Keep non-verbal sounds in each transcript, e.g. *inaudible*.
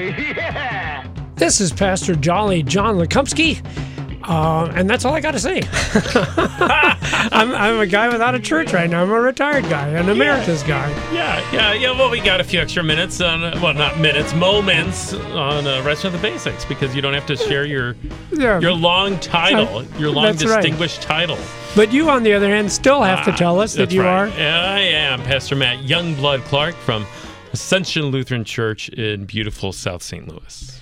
Yeah, *laughs* yeah! This is Pastor Jolly John Lekumsky, uh, and that's all I got to say. *laughs* I'm, I'm a guy without a church right now. I'm a retired guy, an emeritus guy. Yeah, yeah, yeah. Well, we got a few extra minutes on, well, not minutes, moments on uh, Rest of the Basics because you don't have to share your Yeah. your long title, your long That's right. distinguished title. But you, on the other hand, still have to tell us that you right. are. Yeah, I am Pastor Matt Youngblood Clark from Ascension Lutheran Church in beautiful South St. Louis.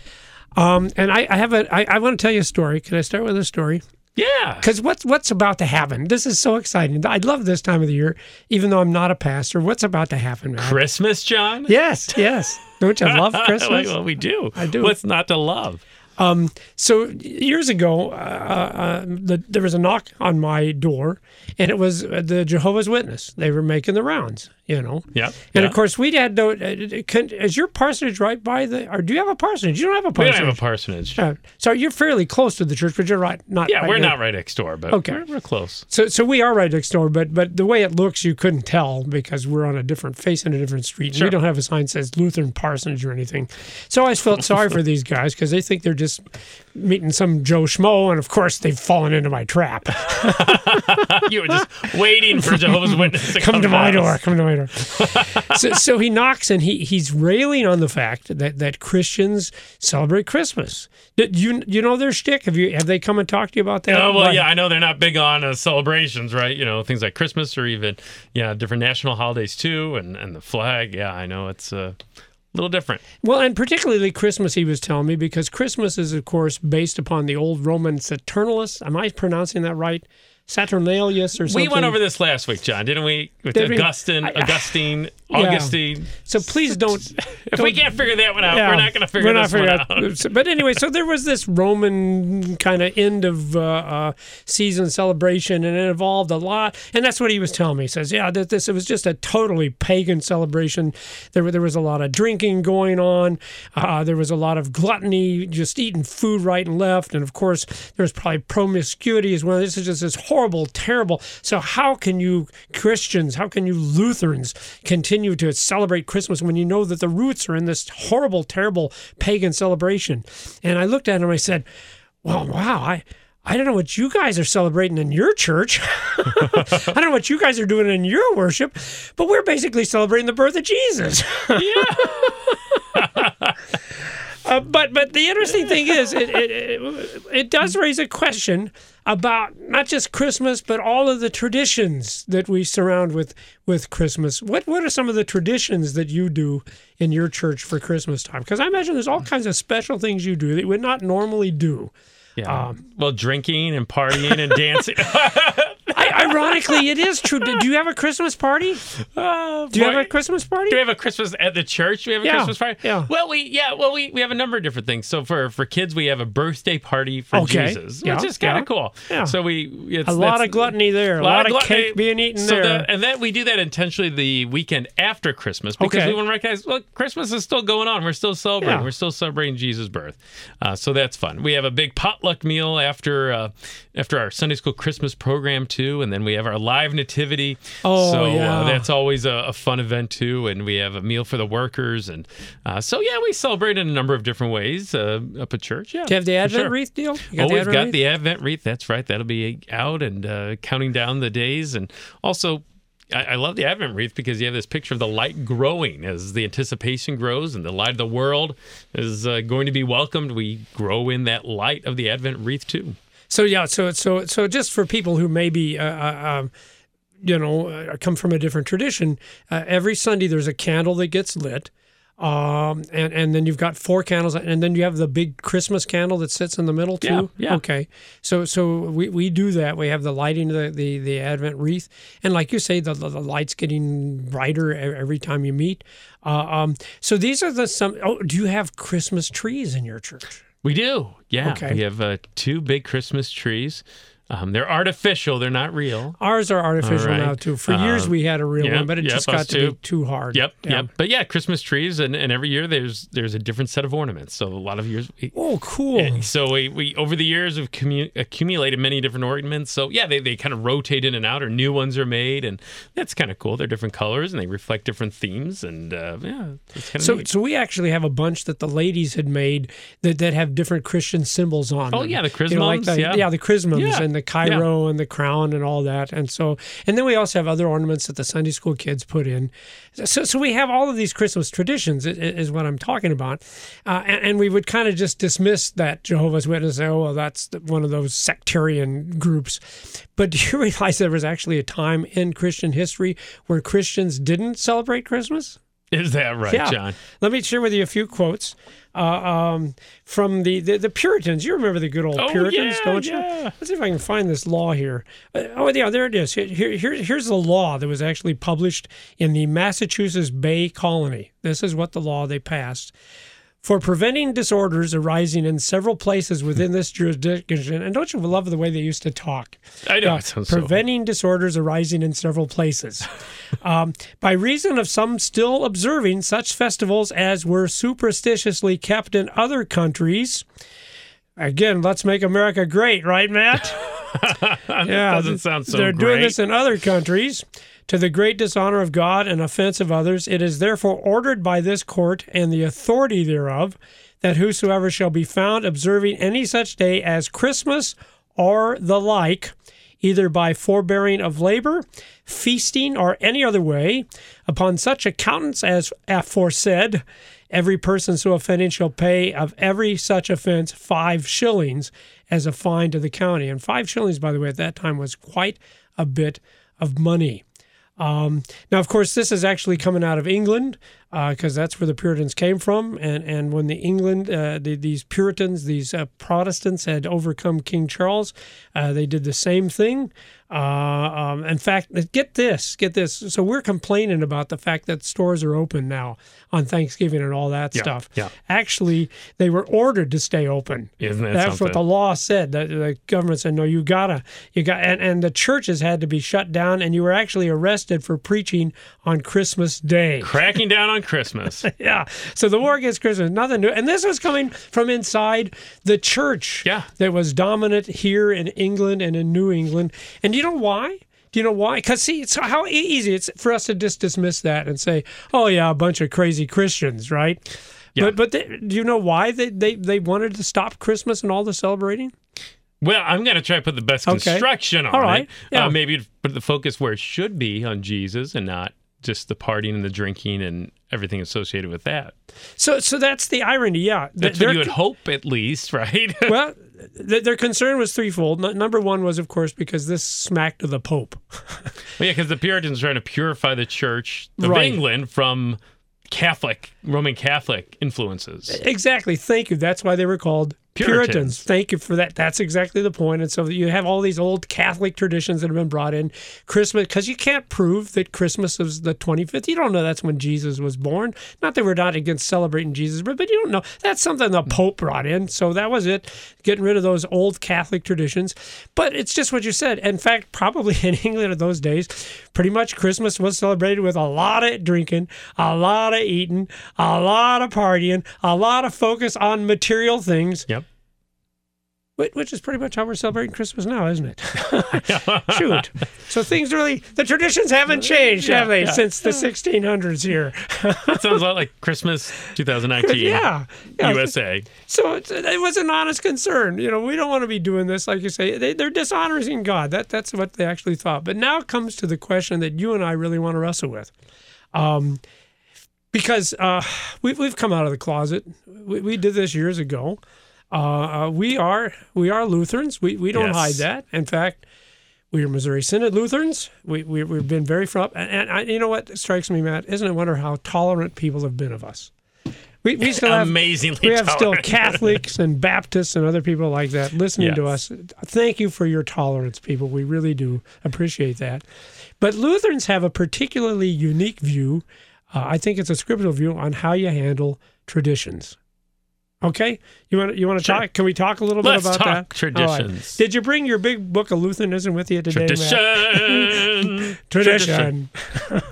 Um, and I, I have a. I, I want to tell you a story. Can I start with a story? Yeah. Because what's what's about to happen? This is so exciting. I love this time of the year, even though I'm not a pastor. What's about to happen, man? Christmas, John? Yes, *laughs* yes. Don't you love Christmas? well, we do. I do. What's not to love? Um, so years ago, uh, uh, the, there was a knock on my door, and it was uh, the Jehovah's Witness. They were making the rounds, you know. Yeah. And yeah. of course, we had no. Uh, can, is your parsonage right by the? Or do you have a parsonage? You don't have a we parsonage. don't have a parsonage. Uh, so you're fairly close to the church, but you're right. Not. yeah, right we're not right next door, but Okay. we're, we're close. So, so we are right next door, but but the way it looks, you couldn't tell because we're on a different facing a different street. Sure. We don't have a sign that says Lutheran Parsonage or anything. So I felt sorry *laughs* for these guys because they think they're just meeting some Joe Schmo, and of course they've fallen into my trap. *laughs* you were just waiting for Jehovah's Witness to come, come to my us. door. Come to my door. so, so he knocks and he he's railing on the fact that that Christians celebrate Christmas. Did you you know their shtick? Have you have they come and talked to you about that? Oh well, Why? yeah, I know they're not big on uh, celebrations, right? You know, things like Christmas or even yeah, different national holidays too, and and the flag. Yeah, I know it's uh, a little different. Well, and particularly Christmas, he was telling me, because Christmas is, of course, based upon the old Roman Saturnalis. Am I pronouncing that right? Saturnalius or something? We went over this last week, John, didn't we? With Did we? Augustine, I- Augustine, *sighs* Yeah. Augustine. So please *laughs* don't. If we can't figure that one out, Yeah, we're not going to figure we're not this one figuring out. But anyway, so there was this Roman kind of end of uh, uh, season celebration, and it evolved a lot. And that's what he was telling me. He says, "Yeah, that this it was just a totally pagan celebration. There there was a lot of drinking going on. Uh, there was a lot of gluttony, just eating food right and left, and of course there was probably promiscuity as well. This is just this horrible, terrible. So how can you Christians, how can you Lutherans continue to celebrate Christmas when you know that the roots are in this horrible, terrible pagan celebration? And I looked at him and I said, Well, wow, I I don't know what you guys are celebrating in your church. *laughs* I don't know what you guys are doing in your worship, but we're basically celebrating the birth of Jesus. *laughs* *laughs* Uh, but but the interesting thing is, it, it, it, it does raise a question about not just Christmas, but all of the traditions that we surround with with Christmas. What what are some of the traditions that you do in your church for Christmas time? Because I imagine there's all kinds of special things you do that you would not normally do. Yeah. Um, well, drinking and partying and dancing. *laughs* Ironically, it is true. Do you have a Christmas party? Uh, Do you boy, have a Christmas party? Do we have a Christmas at the church? Do we have a Yeah, Christmas party? yeah. Well, we yeah. Well, we, we have a number of different things. So for for kids, we have a birthday party for Okay, Jesus, yeah, which is kind of cool. yeah. So we it's, a lot of gluttony there. A lot, of, gluttony. cake being eaten so there. the- and then we do that intentionally the weekend after Christmas because Okay. we want to recognize look, Christmas is still going on. We're still celebrating. We're still celebrating Jesus' birth. Uh, so that's fun. We have a big potluck meal after uh, after our Sunday school Christmas program too, and then we have our live nativity. Oh, so yeah. uh, that's always a, a fun event too. And we have a meal for the workers, and uh, so yeah, we celebrate in a number of different ways uh, up at church. Yeah, do you have the Advent sure. wreath deal? You Oh, we've got wreath? the Advent wreath. That's right. That'll be out and uh, counting down the days. And also, I, I love the Advent wreath because you have this picture of the light growing as the anticipation grows and the light of the world is uh, going to be welcomed. We grow in that light of the Advent wreath too. So yeah, so so so just for people who maybe uh, uh, um, you know uh, come from a different tradition, uh, every Sunday there's a candle that gets lit. Um, and and then you've got four candles, and then you have the big Christmas candle that sits in the middle too. Yeah, yeah. Okay, so so we, we do that. We have the lighting, the, the the Advent wreath, and like you say, the the, lights getting brighter every time you meet. Uh, um, so these are the some. Oh, do you have Christmas trees in your church? We do. Yeah. Okay. We have uh, two big Christmas trees. Um, they're artificial. They're not real. Ours are artificial right. now too. For years Um, we had a real one, but it yep, just us got to too. be too hard. Yep. Yeah. Yep. But yeah, Christmas trees, and, and every year there's there's a different set of ornaments. So a lot of years. We, Oh, cool. and so we, we over the years have commu- accumulated many different ornaments. So yeah, they, they kind of rotate in and out, or new ones are made, and that's kind of cool. They're different colors and they reflect different themes, and uh, yeah, it's So, neat. so we actually have a bunch that the ladies had made that, that have different Christian symbols on Oh, them. yeah, the You know, like the, yeah. the chrismons Yeah, and the Chi Rho and the crown and all that. And so, and then we also have other ornaments that the Sunday school kids put in. So, so we have all of these Christmas traditions is what I'm talking about. Uh, and, and we would kind of just dismiss that Jehovah's Witness, say, oh, well, that's one of those sectarian groups. But *laughs* do you realize there was actually a time in Christian history where Christians didn't celebrate Christmas? *laughs* is that right, Yeah. John? Let me share with you a few quotes uh, um, from the, the the Puritans. You remember the good old Oh, Puritans, yeah, don't you? Let's see if I can find this law here. Uh, oh, yeah, there it is. Here, here- here's the law that was actually published in the Massachusetts Bay Colony. This is what the law they passed. For preventing disorders arising in several places within this jurisdiction, and don't you love the way they used to talk? I know it sounds so. preventing disorders arising in several places. *laughs* um, by reason of some still observing such festivals as were superstitiously kept in other countries. Again, let's make America great, right, Matt? *laughs* yeah, doesn't sound so They're doing this in other countries to the great dishonor of God and offense of others. It is therefore ordered by this court and the authority thereof that whosoever shall be found observing any such day as Christmas or the like, either by forbearing of labor, feasting, or any other way, upon such accountants as aforesaid, every person so offending shall pay of every such offense five shillings as a fine to the county. And five shillings, by the way, at that time was quite a bit of money. Um, now, of course, this is actually coming out of England because that's where the Puritans came from. And and when the England, uh, the, these Puritans, these uh, Protestants had overcome King Charles, uh, they did the same thing. Uh, um, in fact, get this, get this. So we're complaining about the fact that stores are open now on Thanksgiving and all that Yeah, stuff. yeah. Actually, they were ordered to stay open. Isn't that That's what the law said. The, the government said, no, you gotta, you got, and, and the churches had to be shut down, and you were actually arrested for preaching on Christmas Day. Cracking down on Christmas. *laughs* Yeah. So the war against Christmas, nothing new. And this was coming from inside the church Yeah. that was dominant here in England and in New England. And you know why? Do you know why? Because see, it's how easy it's for us to just dismiss that and say, "Oh yeah, a bunch of crazy Christians," right? Yeah. But but they, do you know why they, they they wanted to stop Christmas and all the celebrating? Well, I'm going to try to put the best Okay. construction on All right. it. Yeah. Uh, maybe put the focus where it should be on Jesus and not just the partying and the drinking and everything associated with that. So so that's the irony. Yeah, That's They're- what you would hope, at least, *laughs* right? well, th- their concern was threefold. N- number one was, of course, because this smacked of the Pope. Well, yeah, because the Puritans are trying to purify the Church of Right. England from Catholic, Roman Catholic influences. Exactly. Thank you. That's why they were called Puritans. Puritans. Thank you for that. That's exactly the point. And so you have all these old Catholic traditions that have been brought in. Christmas, because you can't prove that Christmas is the 25th. You don't know that's when Jesus was born. Not that we're not against celebrating Jesus, but, but you don't know. That's something the Pope brought in. So that was it, getting rid of those old Catholic traditions. But it's just what you said. In fact, probably *laughs* in England in those days, pretty much Christmas was celebrated with a lot of drinking, a lot of eating, a lot of partying, a lot of focus on material things. Yep. Whi- Which is pretty much how we're celebrating Christmas now, isn't it? *laughs* *laughs* Shoot. So things really, the traditions haven't changed, have they, yeah. since the 1600s here? That sounds a lot like Christmas *laughs* 2019 yeah. yeah. USA. So it, it was an honest concern. You know, we don't want to be doing this, like you say. They, they're dishonoring God. That That's what they actually thought. But now it comes to the question that you and I really want to wrestle with. Um, because uh, we, we've come out of the closet. We, we did this years ago. Uh, uh, we are we are Lutherans. We we don't Yes. hide that. In fact, we are Missouri Synod Lutherans. We, we we've been very front. And, and I, you know what strikes me, Matt? Isn't it wonder how tolerant people have been of us? We, we still have Amazingly we have still. Catholics and *laughs* Baptists and other people like that listening to us. Thank you for your tolerance, people. We really do appreciate that. But Lutherans have a particularly unique view. Uh, I think it's a scriptural view on how you handle traditions. Okay, you want you want to Sure. talk? Can we talk a little bit Let's about talk that? All right. traditions. Did you bring your big book of Lutheranism with you today? Matt? *laughs* Tradition. Tradition.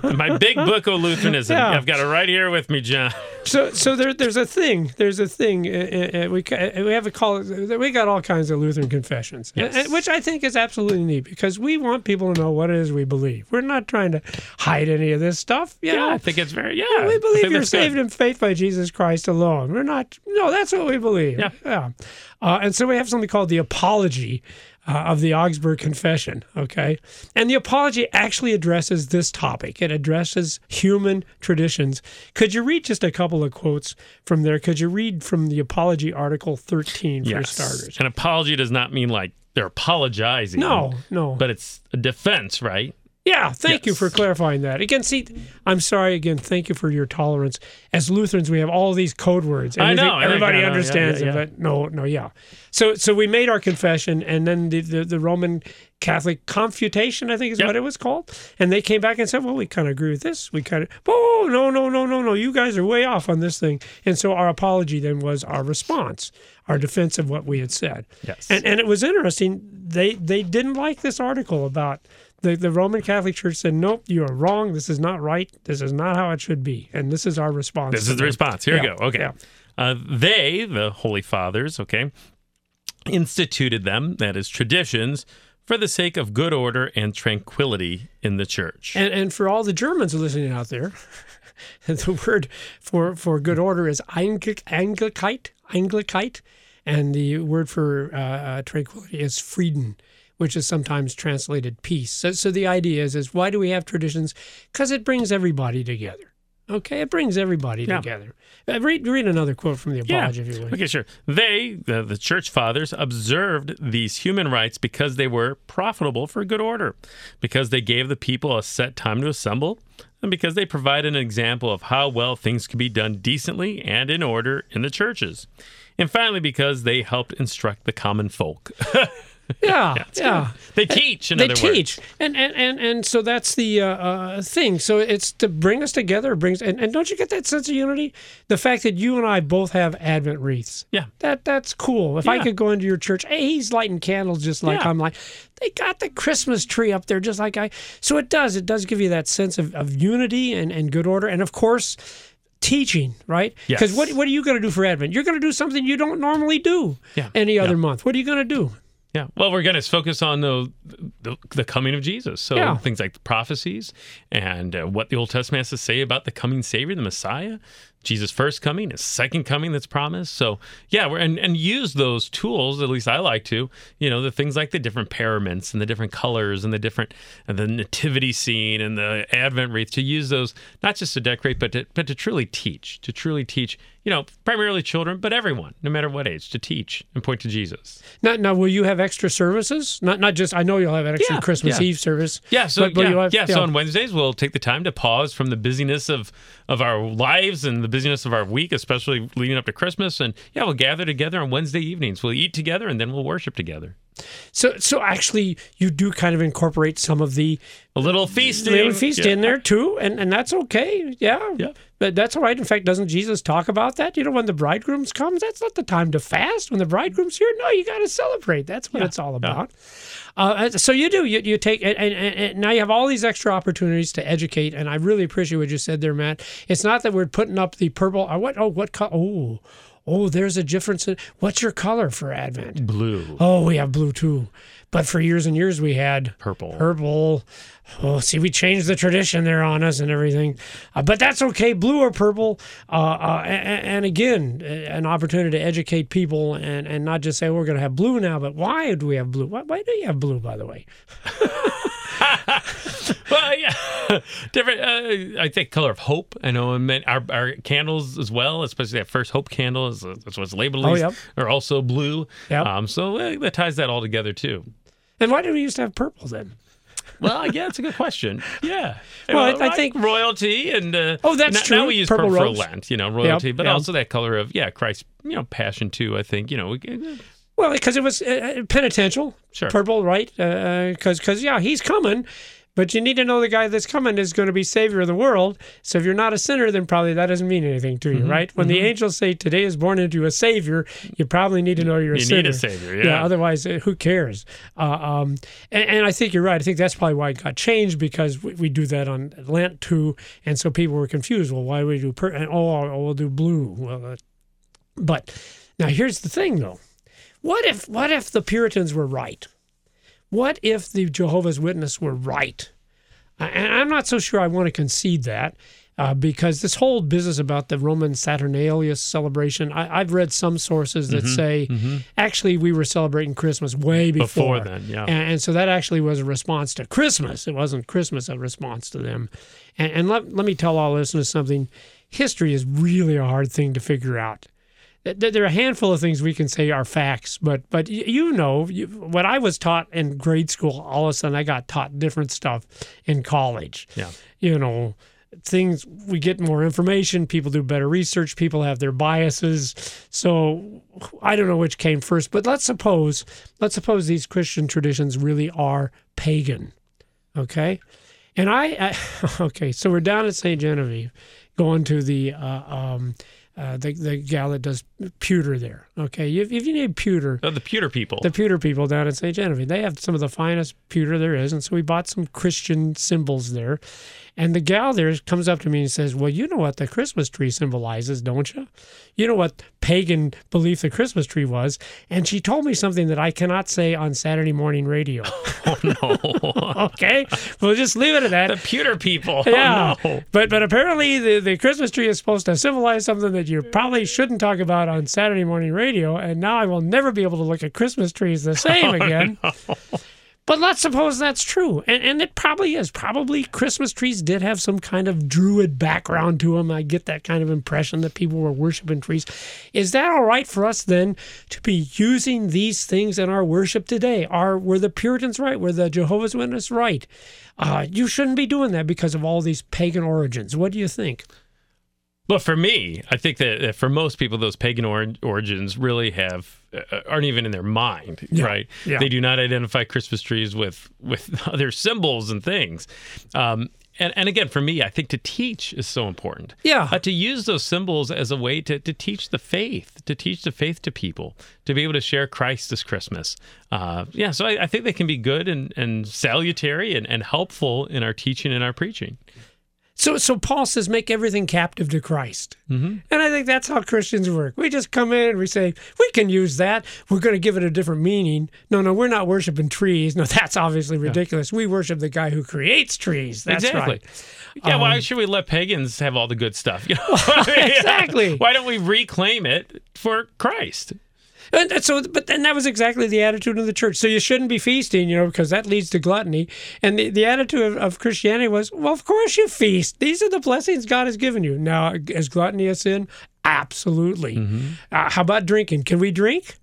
My big book of Lutheranism. Yeah. I've got it right here with me, John. So, so there, there's a thing. There's a thing. Uh, uh, we uh, we have a call. We got all kinds of Lutheran confessions, Yes. which I think is absolutely neat because we want people to know what it is we believe. We're not trying to hide any of this stuff. Yeah, know? I think it's very yeah. we believe you're good. saved in faith by Jesus Christ alone. We're not. No, that's what we believe. Yeah. yeah. Uh, and so we have something called the Apology uh, of the Augsburg Confession. Okay, and the Apology actually addresses this topic. It addresses human traditions. Could you read just a couple of quotes from there? Could you read from the Apology, Article 13 for Yes. starters? An apology does not mean like they're apologizing. No, no. But it's a defense, right? Yeah, thank you for clarifying that. Again, see, I'm sorry again. Thank you for your tolerance. As Lutherans, we have all these code words. I know, Everything- I think everybody I know, yeah, understands yeah, it, but no, no, yeah. So, so we made our confession, and then the the, the Roman Catholic Confutation, I think is Yep. what it was called, and they came back and said, "Well, we kind of agree with this. We kind of, oh, no, no, no, no, no. You guys are way off on this thing." And so our apology then was our response, our defense of what we had said. Yes. And and it was interesting. They they didn't like this article about the, the Roman Catholic Church said, Nope, you are wrong. This is not right. This is not how it should be. And this is our response. This is the response. Here Yeah, we go. Okay. yeah. Uh, they, the Holy Fathers, okay, instituted them, that is, traditions, for the sake of good order and tranquility in the church. And and for all the Germans listening out there, *laughs* the word for for good order is Einigkeit, Einigkeit, and the word for uh, uh, tranquility is Frieden, which is sometimes translated peace. So, so the idea is is why do we have traditions? Because it brings everybody together. Okay, it brings everybody Yeah. together. Uh, read read another quote from the apology, if you would. Okay, sure. They, the, the church fathers, observed these human rites because they were profitable for good order, because they gave the people a set time to assemble, and because they provided an example of how well things could be done decently and in order in the churches. And finally, because they helped instruct the common folk. *laughs* Yeah, yeah. they teach, in they teach words. and, and and and so that's the uh, uh, thing so it's to bring us together brings and, and don't you get that sense of unity the fact that you and i both have advent wreaths Yeah. that that's cool if i could go into your church hey he's lighting candles just like Yeah. i'm like they got the christmas tree up there just like i so it does it does give you that sense of, of unity and, and good order and of course teaching right because Yes. what, what are you going to do for advent you're going to do something you don't normally do Yeah. any other Yeah. month what are you going to do Yeah. Well, we're going to focus on the, the the coming of Jesus. So Yeah. things like the prophecies and uh, what the Old Testament has to say about the coming Savior, the Messiah, Jesus' first coming, his second coming that's promised. So yeah, we're and, and use those tools. At least I like to. You know, the things like the different paraments and the different colors and the different and the nativity scene and the Advent wreath to use those not just to decorate, but to but to truly teach, to truly teach. You know, primarily children, but everyone, no matter what age, to teach and point to Jesus. Now, now, will you have extra services? Not, not just. I know you'll have an extra Yeah, Christmas yeah. Eve service. Yeah, so but, but yeah, have- yeah, so on Wednesdays we'll take the time to pause from the busyness of of our lives and the busyness of our week, especially leading up to Christmas, and yeah, we'll gather together on Wednesday evenings. We'll eat together and then we'll worship together. So, so actually, you do kind of incorporate some of the A little feasting, little feast Yeah. in there too, and and that's okay. Yeah, Yeah. But that's all right. In fact, doesn't Jesus talk about that? You know, when the bridegrooms comes, that's not the time to fast. When the bridegroom's here, no, you got to celebrate. That's what Yeah, it's all yeah. about. Uh, so you do. You, you take and, and, and now you have all these extra opportunities to educate, and I really appreciate what you said there, Matt. It's not that we're putting up the purple. uh, What? Oh, what color? Oh, oh, there's a difference. In, what's your color for Advent? blue, Oh, we have blue too. But for years and years, we had purple. purple. Oh, see, we changed the tradition there on us and everything. Uh, but that's okay, blue or purple. Uh, uh, and, and again, an opportunity to educate people and, and not just say, we're going to have blue now, but why do we have blue? Why, why do you have blue, by the way? *laughs* well, yeah, *laughs* different. Uh, I think color of hope. I know, and our, our candles as well, especially that first hope candle is that's what's labeled. Oh, yep. are also blue. Yep. Um, so uh, that ties that all together too. And why do we used to have purple then? Well, yeah, that's a good question. Yeah. *laughs* Well, I- I think- royalty and uh, Oh, that's now, true. Now we use Purple purple. Lent, you know, royalty, but yeah. also that color of yeah, Christ, you know, passion too. I think you know, we, Well, because it was uh, penitential, Sure. purple, right? Because, because yeah, he's coming, but you need to know the guy that's coming is going to be savior of the world. So if you're not a sinner, then probably that doesn't mean anything to you, Mm-hmm. right? When the angels say today is born into a savior, you probably need to know you're a You sinner. need a savior, yeah. otherwise, uh, who cares? Uh, um, and, and I think you're right. I think that's probably why it got changed because we, we do that on Lent too, and so people were confused. Well, why do we do per? And, oh, oh, we'll do blue. Well, uh, but now here's the thing, though. What if what if the Puritans were right? What if the Jehovah's Witness were right? Uh, And I'm not so sure I want to concede that uh, because this whole business about the Roman Saturnalia celebration, I, I've read some sources Mm-hmm, that say actually we were celebrating Christmas way before. Before then, yeah. And, and so that actually was a response to Christmas. It wasn't Christmas a response to them. And, and let, let me tell all listeners something history is really a hard thing to figure out there are a handful of things we can say are facts, but but you know you, what I was taught in grade school. All of a sudden, I got taught different stuff in college. Yeah. you know, things we get more information. People do better research. People have their biases. So I don't know which came first, but let's suppose let's suppose these Christian traditions really are pagan. Okay, and I, I *laughs* okay, so we're down at St. Genevieve, going to the uh, um, uh, the the gal that does pewter there. Okay, if, if you need pewter, Oh, the pewter people. the pewter people down in St. Genevieve, they have some of the finest pewter there is, and so we bought some Christian symbols there. And the gal there comes up to me and says, "Well, you know what the Christmas tree symbolizes, don't you? You know what pagan belief the Christmas tree was." And she told me something that I cannot say on Saturday morning radio. *laughs* Oh, no. *laughs* okay, we'll just leave it at that. the pewter people. Yeah, Oh, no. but but apparently the, the Christmas tree is supposed to symbolize something that you probably shouldn't talk about on Saturday morning radio, and now I will never be able to look at Christmas trees the same *laughs* oh, again. But let's suppose that's true, and and it probably is. Probably Christmas trees did have some kind of druid background to them. I get that kind of impression that people were worshiping trees. Is that all right for us then to be using these things in our worship today? Are were the Puritans right? Were the Jehovah's Witnesses right? Uh, you shouldn't be doing that because of all these pagan origins. What do you think? But for me, I think that, that for most people, those pagan or- origins really have aren't even in their mind, right? yeah. They do not identify Christmas trees with with *laughs* other symbols and things. Um, and, and again, for me, I think to teach is so important. Yeah. Uh, to use those symbols as a way to, to teach the faith, to teach the faith to people, to be able to share Christ this Christmas. Uh, yeah, so I, I think they can be good and, and salutary and, and helpful in our teaching and our preaching. So, so Paul says, make everything captive to Christ. Mm-hmm. And I think that's how Christians work. We just come in and we say, we can use that. We're going to give it a different meaning. No, no, we're not worshiping trees. No, *laughs* that's obviously ridiculous. We worship the guy who creates trees. That's exactly. right. Yeah, Um, why should we let pagans have all the good stuff? *laughs* You know? *laughs* Exactly. Why don't we reclaim it for Christ? And so, but then that was exactly the attitude of the church. So you shouldn't be feasting, you know, because that leads to gluttony. And the, the attitude of, of Christianity was, well, of course you feast. These are the blessings God has given you. Now, is gluttony a sin? Absolutely. Uh, how about drinking? Can we drink?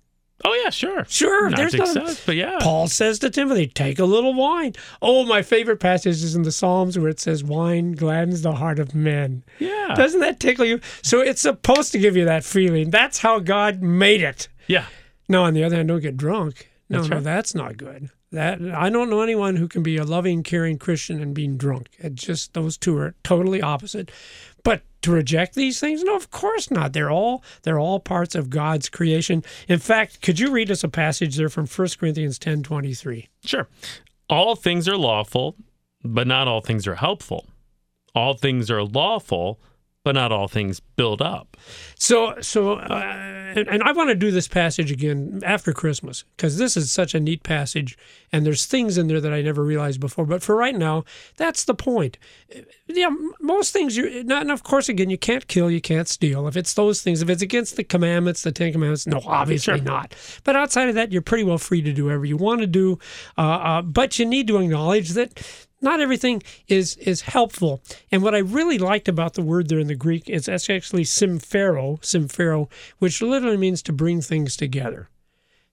Oh yeah, sure. Sure. Not there's but yeah. Paul says to Timothy, take a little wine. Oh, my favorite passage is in the Psalms where it says, wine gladdens the heart of men. Yeah. Doesn't that tickle you? So it's supposed to give you that feeling. That's how God made it. Yeah. No, on the other hand, don't get drunk. No, That's no, that's not good. That I don't know anyone who can be a loving, caring Christian and being drunk. It just those two are totally opposite. But to reject these things, no, of course not. They're all they're all parts of God's creation. In fact, could you read us a passage there from 1 Corinthians ten twenty three? Sure. All things are lawful, but not all things are helpful. All things are lawful, but not all things build up. So, so, uh, and, and I want to do this passage again after Christmas because this is such a neat passage, and there's things in there that I never realized before. But for right now, that's the point. Yeah, most things you, not, and of course, again, you can't kill, you can't steal. If it's those things, if it's against the commandments, the Ten Commandments, no, obviously Sure. not. But outside of that, you're pretty well free to do whatever you want to do. Uh, uh, but you need to acknowledge that not everything is is helpful. And what I really liked about the word there in the Greek is that's actually symphero, symphero, which literally means to bring things together.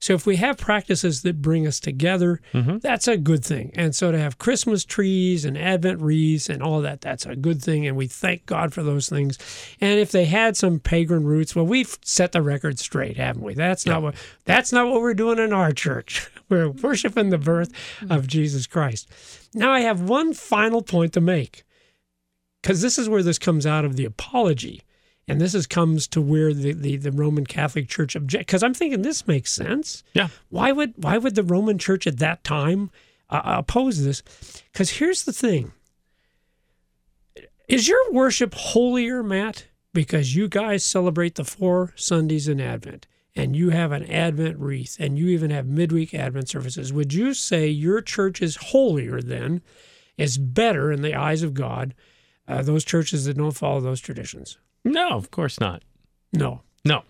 So if we have practices that bring us together, mm-hmm. that's a good thing. And so to have Christmas trees and Advent wreaths and all that, that's a good thing. And we thank God for those things. And if they had some pagan roots, well, we've set the record straight, haven't we? That's not what that's not what we're doing in our church. *laughs* We're worshiping the birth of Jesus Christ. Now I have one final point to make because this is where this comes out of the apology. And this is comes to where the, the, the Roman Catholic Church object. Because I'm thinking this makes sense. Yeah. Why would why would the Roman Church at that time uh, oppose this? Because here's the thing: is your worship holier, Matt, because you guys celebrate the four Sundays in Advent, and you have an Advent wreath, and you even have midweek Advent services? Would you say your church is holier then, is better in the eyes of God? Uh, those churches that don't follow those traditions. No, of course not. No. No.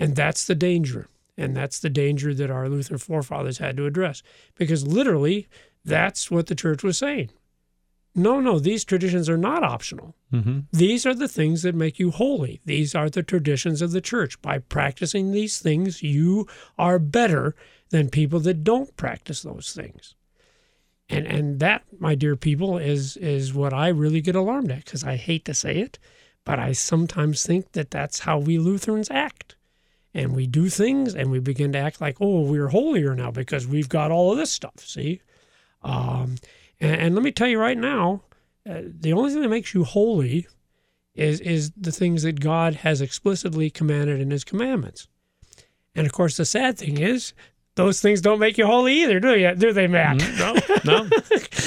And that's the danger. And that's the danger that our Lutheran forefathers had to address. Because literally, that's what the church was saying. No, no, these traditions are not optional. Mm-hmm. These are the things that make you holy. These are the traditions of the church. By practicing these things, you are better than people that don't practice those things. And and that, my dear people, is is what I really get alarmed at because I hate to say it, but I sometimes think that that's how we Lutherans act. And we do things and we begin to act like, oh, we're holier now because we've got all of this stuff. See? Um, and, and let me tell you right now, uh, the only thing that makes you holy is is the things that God has explicitly commanded in His commandments. And of course, the sad thing is, those things don't make you holy either, do you? Do they, Matt? No, no. *laughs*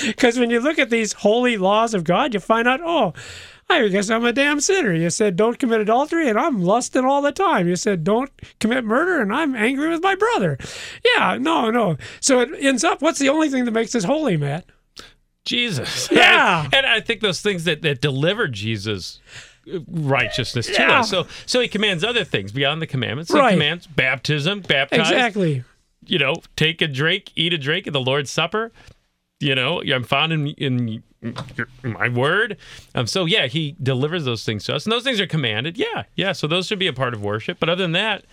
Because when you look at these holy laws of God, you find out, oh, I guess I'm a damn sinner. You said don't commit adultery, and I'm lusting all the time. You said don't commit murder, and I'm angry with my brother. Yeah, no, no. So it ends up. What's the only thing that makes us holy, Matt? Jesus. *laughs* Yeah. And, and I think those things that, that deliver Jesus righteousness to Yeah. us. So so he commands other things beyond the commandments. Right. He commands baptism, baptize, Exactly. you know, take a drink, eat a drink at the Lord's Supper. You know, I'm found in in my word. Um, so yeah, he delivers those things to us, and those things are commanded. Yeah, yeah. So those should be a part of worship. But other than that,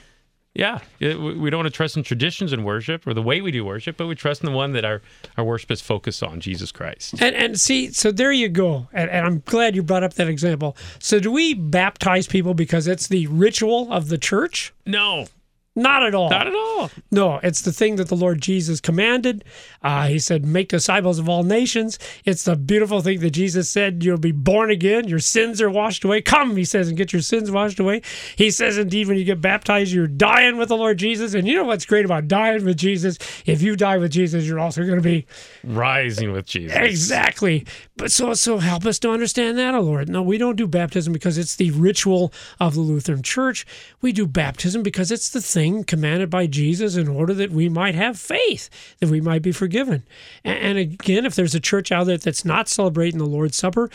yeah, it, we don't want to trust in traditions in worship or the way we do worship, but we trust in the one that our our worship is focused on, Jesus Christ. And and see, so there you go. And, and I'm glad you brought up that example. So do we baptize people because it's the ritual of the church? No, Not at all. not at all. No, it's the thing that the Lord Jesus commanded. Uh, he said, Make disciples of all nations. It's the beautiful thing that Jesus said, You'll be born again. Your sins are washed away. Come, he says, and get your sins washed away. He says, Indeed, when you get baptized, you're dying with the Lord Jesus. And you know what's great about dying with Jesus? If you die with Jesus, you're also going to be Rising with Jesus. Exactly. But so so help us to understand that, oh Lord. No, we don't do baptism because it's the ritual of the Lutheran Church. We do baptism because it's the thing commanded by Jesus in order that we might have faith, that we might be forgiven. And, again, if there's a church out there that's not celebrating the Lord's Supper,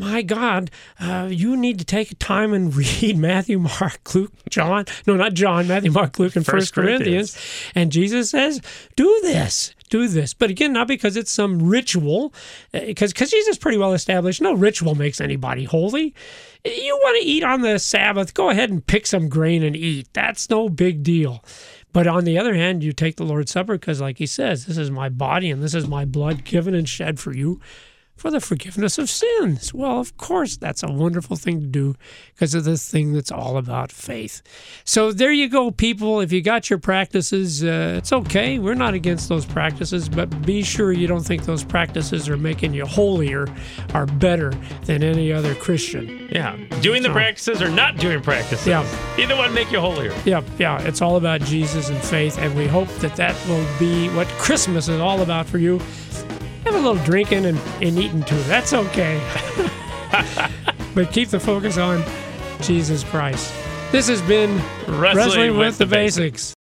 my God, uh, you need to take time and *laughs* read Matthew, Mark, Luke, John. No, not John. Matthew, Mark, Luke, and First First Corinthians. And Jesus says, "Do this, do this." But again, not because it's some ritual, because because Jesus is pretty well established. No ritual makes anybody holy. You want to eat on the Sabbath? Go ahead and pick some grain and eat. That's no big deal. But on the other hand, you take the Lord's Supper because, like he says, this is my body and this is my blood given and shed for you for the forgiveness of sins. Well, of course, that's a wonderful thing to do because of this thing that's all about faith. So there you go, people. If you got your practices, uh, it's okay. We're not against those practices, but be sure you don't think those practices are making you holier or better than any other Christian. Yeah. Doing the practices or not doing practices. Yeah. Either one make you holier. Yeah, yeah, it's all about Jesus and faith, and we hope that that will be what Christmas is all about for you. Have a little drinking and, and eating too. That's okay. *laughs* but keep the focus on Jesus Christ. This has been Wrestling Wrestling, with with, the the Basics.